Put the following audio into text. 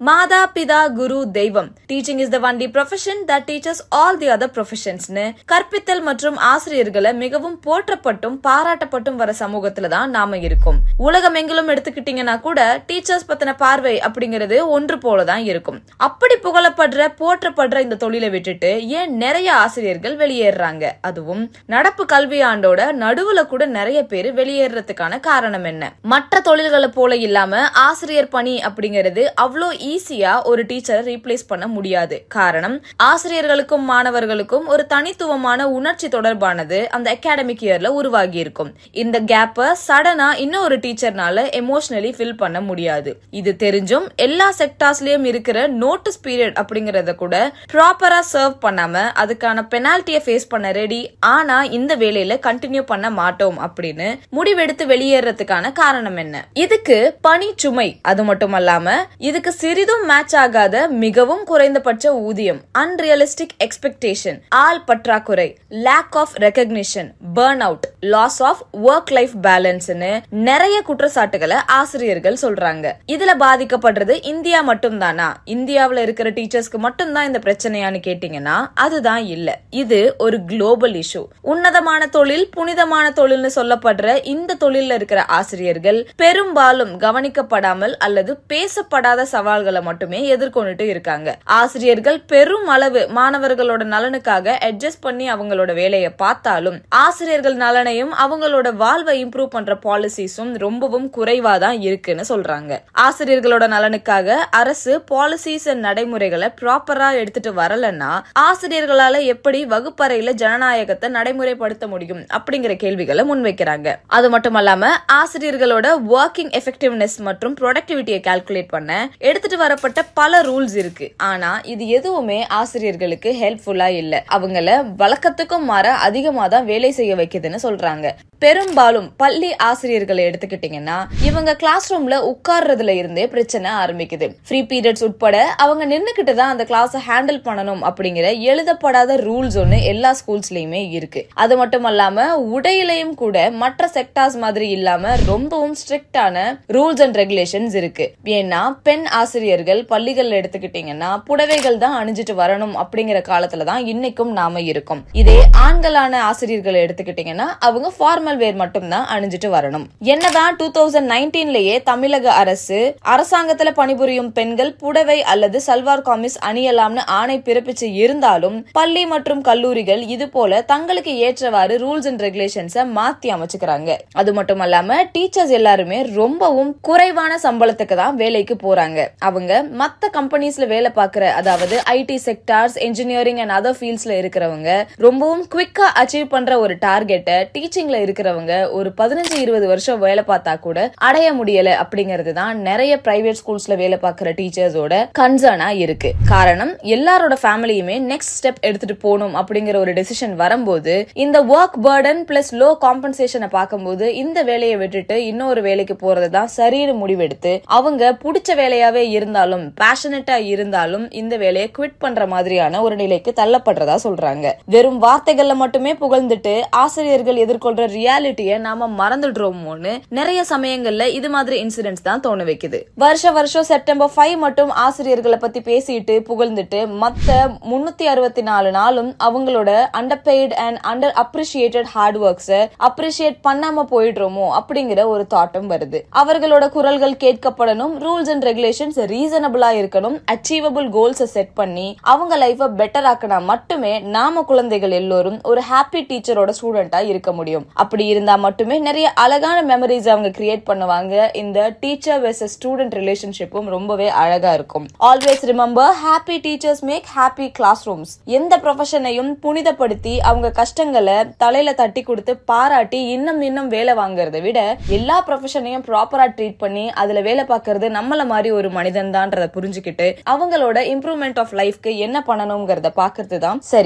மாதா பிதா குரு தெய்வம். Teaching is the only profession that teachers all the other ப்ரொஃபஷன்ஸ்னு கற்பித்தல் மற்றும் ஆசிரியர்களை மிகவும் போற்றப்பட்டும் பாராட்டப்பட்டும் வர சமூகத்துல தான் நாம இருக்கும். உலகம் எங்கிலும் எடுத்துக்கிட்டீங்கன்னா கூட டீச்சர்ஸ் பத்தின பார்வை அப்படிங்கிறது ஒன்று போலதான் இருக்கும். அப்படி புகழப்படுற போற்றப்படுற இந்த தொழிலை விட்டுட்டு ஏன் நிறைய ஆசிரியர்கள் வெளியேறாங்க அதுவும் நடப்பு கல்வி ஆண்டோட நடுவுல கூட நிறைய பேர் வெளியேறதுக்கான காரணம் என்ன? மற்ற தொழில்களை போல இல்லாம ஆசிரியர் பணி அப்படிங்கிறது அவ்வளோ ஈஸியா ஒரு டீச்சரை ரீப்ளேஸ் பண்ண முடியாது. காரணம் ஆசிரியர்களுக்கும் மாணவர்களுக்கும் ஒரு தனித்துவமான உணர்ச்சி தொடர்பானது அந்த அகாடமிக் இயர்ல உருவாகி இருக்கும் இந்த கேப்ப சடனா இன்னொரு டீச்சர்னால எமோஷனலி ஃபில் பண்ண முடியாது. இது தெரிஞ்சும் எல்லா செக்டார்ஸ்லயும் இருக்கிற நோட்டீஸ் பீரியட் அப்படிங்கறத கூட ப்ராப்பரா சர்வ் பண்ணாம அதுக்கான பெனால்ட்டியை ஃபேஸ் பண்ண ரெடி ஆனா இந்த வேலையில கண்டினியூ பண்ண மாட்டோம் அப்படின்னு முடிவெடுத்து வெளியேறதுக்கான காரணம் என்ன? இதுக்கு பணி சுமை அது மட்டுமல்லாம இதுக்கு சிறிதும் மேட்ச் ஆகாத மிகவும் குறைந்தபட்ச ஊதியம் அன்ரியலிஸ்டிக் எக்ஸ்பெக்டேஷன் ஆள் பற்றாக்குறை lack of recognition burn out loss of work life பேலன்ஸ்னு நிறைய குற்றச்சாட்டுகளை ஆசிரியர்கள் சொல்றாங்க. இதுல பாதிக்கப்படுறது இந்தியா மட்டும்தானா? இந்தியாவில இருக்கிற டீச்சர்ஸ்க்கு மட்டும்தான் இந்த பிரச்சனையான்னு கேட்டீங்கன்னா அதுதான் இல்ல. இது ஒரு குளோபல் இஷ்யூ உன்னதமான தொழில் புனிதமான தொழில்னு சொல்லப்படுற இந்த தொழில்ல இருக்கிற ஆசிரியர்கள் பெரும்பாலும் கவனிக்கப்படாமல் அல்லது பேசப்படாத சவால்கள் மட்டுமே எதிர்கொண்டுட்டு இருக்காங்க. ஆசிரியர்கள் பெரும் அளவு மாணவர்களோட நலனுக்காக அட்ஜஸ்ட் பண்ணி அவங்களோட வேலையை பார்த்தாலும் ஆசிரியர்கள் நலனையும் அவங்களோட வாழ்வை இம்ப்ரூவ் பண்ற பாலிசிஸும் ரொம்பவும் குறைவா தான் இருக்குன்னு சொல்றாங்க. ஆசிரியர்களோட நலனுக்காக அரசு பாலிசிஸ் அண்ட் நடைமுறைகளை ப்ராப்பரா எடுத்துட்டு வரலன்னா ஆசிரியர்களால எப்படி வகுப்பறையில ஜனநாயகத்தை நடைமுறைப்படுத்த முடியும் அப்படிங்கிற கேள்விகளை முன்வைக்கிறாங்க. அது மட்டுமல்லாம ஆசிரியர்களோட ஒர்க்கிங் எஃபெக்டிவ்னஸ் மற்றும் ப்ரொடக்டிவிட்டியை கால்குலேட் பண்ண எடுத்துட்டு வரப்பட்ட பல ரூல்ஸ் இருக்கு. ஆனா இது எதுவுமே ஆசிரியர்களுக்கு ஹெல்ப்ஃபுல்லா இல்ல. அவங்கள வழக்கத்துக்கும் மாற அதிகமா தான் வேலை செய்ய வைக்குதுன்னு சொல்றாங்க. பெரும்பாலும் பள்ளி ஆசிரியர்களை எடுத்துக்கிட்டீங்கன்னா இவங்க கிளாஸ் ரூம்ல உட்கார்றதுல இருந்தே பிரச்சனை ஆரம்பிக்குது. ஃப்ரீ பீரியட்ஸ் உட்பட அவங்க நின்னுக்கிட்டு தான் அந்த கிளாஸை ஹேண்டில் பண்ணணும் அப்படிங்கிற எழுதப்படாத ரூல்ஸ் ஒன்னு எல்லா ஸ்கூல்ஸ்லயுமே இருக்கு. அது மட்டும் இல்லாம உடையிலையும் கூட மற்ற செக்டார்ஸ் மாதிரி இல்லாம ரொம்பவும் ஸ்ட்ரிக்டான ரூல்ஸ் அண்ட் ரெகுலேஷன்ஸ் இருக்கு. ஏன்னா பெண் ஆசிரியர் ஆசிரியர்கள் பள்ளிகள் எடுத்துக்கிட்டீங்கன்னா புடவைகள் தான் அணிஞ்சிட்டு வரணும் அப்படிங்கிற காலத்துல தான் இன்னைக்கும் நாம இருக்கும். இதே ஆண்களான ஆசிரியர்களை எடுத்துக்கிட்டீங்கன்னா அவங்க ஃபார்மல் வேர் மட்டும் தான் அணிஞ்சிட்டு வரணும். என்னதான் டூ தௌசண்ட் நைன்டீன்லயே தமிழக அரசு அரசாங்கத்துல பணிபுரியும் பெண்கள் புடவை அல்லது சல்வார் காமிஸ் அணியலாம்னு ஆணை பிறப்பிச்சு இருந்தாலும் பள்ளி மற்றும் கல்லூரிகள் இது போல தங்களுக்கு ஏற்றவாறு ரூல்ஸ் அண்ட் ரெகுலேஷன்ஸ மாத்தி அமைச்சுக்கிறாங்க. அது மட்டும் இல்லாம டீச்சர்ஸ் எல்லாருமே ரொம்பவும் குறைவான சம்பளத்துக்கு தான் வேலைக்கு போறாங்க. அவ அவங்க மத்த கம்பெனிஸ்ல வேலை பார்க்குற அதாவது IT sectors engineering and other ஃபீல்ட்ஸ்ல இருக்கிறவங்க ரொம்பவும் குவிக்கா அச்சீவ் பண்ற ஒரு டார்கெட்டை டீச்சிங்ல இருக்கிறவங்க ஒரு பதினஞ்சு இருபது வருஷம் வேலை பார்த்தா கூட அடைய முடியல அப்படிங்கிறது தான் நிறைய பிரைவேட் ஸ்கூல்ஸ்ல வேலை பார்க்குற டீச்சர்ஸோட கன்சர்னா இருக்கு. காரணம் எல்லாரோட ஃபேமிலியுமே நெக்ஸ்ட் ஸ்டெப் எடுத்துட்டு போகணும் அப்படிங்கிற ஒரு டெசிஷன் வரும்போது இந்த ஒர்க் பர்டன் பிளஸ் லோ காம்பன்சேஷனை பார்க்கும்போது இந்த வேலையை விட்டுட்டு இன்னொரு வேலைக்கு போறது தான் சரின்னு முடிவெடுத்து அவங்க பிடிச்ச வேலையாவே இருந்தாலும் பேஷனட்டா இருந்தாலும் இந்த வேலையை குவிட் பண்ற மாதிரியான ஒரு நிலைக்கு தள்ளப்படுறதா சொல்றாங்க. வெறும் வார்த்தைகள்ல மட்டுமே புகழ்ந்துட்டு ஆசிரியர்கள் எதிர்கொள்ற ரியாலிட்டிய நாம மறந்துடுறோமோன்னு நிறைய சமயங்கள்ல இது மாதிரி இன்சிடென்ட்ஸ் தான் தோண வைக்குது. வருஷ வருஷம் செப்டம்பர் ஃபைவ் மட்டும் ஆசிரியர்களை பத்தி பேசிட்டு புகழ்ந்துட்டு மத்த முன்னூத்தி அறுபத்தி நாலு நாளும் அவங்களோட under paid and under appreciated hard works appreciate பண்ணாம போயிடுறோமோ அப்படிங்கிற ஒரு தாட்டம் வருது. அவர்களோட குரல்கள் கேட்கப்படணும் ரூல்ஸ் அண்ட் ரெகுலேஷன்ஸ் ரீசனபிளா இருக்கணும் அச்சீவபிள் கோல்ஸை செட் பண்ணி அவங்க லைஃபை பெட்டர் ஆக்கினா மட்டுமே நாம குழந்தைகள் எல்லோரும் ஒரு ஹாப்பி டீச்சரோட ஸ்டூடெண்டா இருக்க முடியும். அப்படி இருந்தா மட்டுமே நிறைய அழகான மெமரிஸ் அவங்க கிரியேட் பண்ணுவாங்க. இந்த டீச்சர் வெர்சஸ் ஸ்டூடெண்ட் ரிலேஷன்ஷிப்பும் ரொம்பவே அழகா இருக்கும். Always remember happy teachers make happy classrooms எந்த ப்ரொஃபஷனையும் புனிதப்படுத்தி அவங்க கஷ்டங்களை தலையில தட்டி கொடுத்து பாராட்டி இன்னும் இன்னும் வேலை வாங்குறதை விட எல்லா ப்ரொஃபஷனையும் ப்ராப்பரா ட்ரீட் பண்ணி அதுல வேலை பார்க்கறது நம்மள மாதிரி ஒரு மனிதன் தான்றத புரிஞ்சுக்கிட்டு அவங்களோட இம்ப்ரூவ்மெண்ட் ஆஃப் லைஃப்க்கு என்ன பண்ணணுங்கிறத பாக்குறது தான் சரி.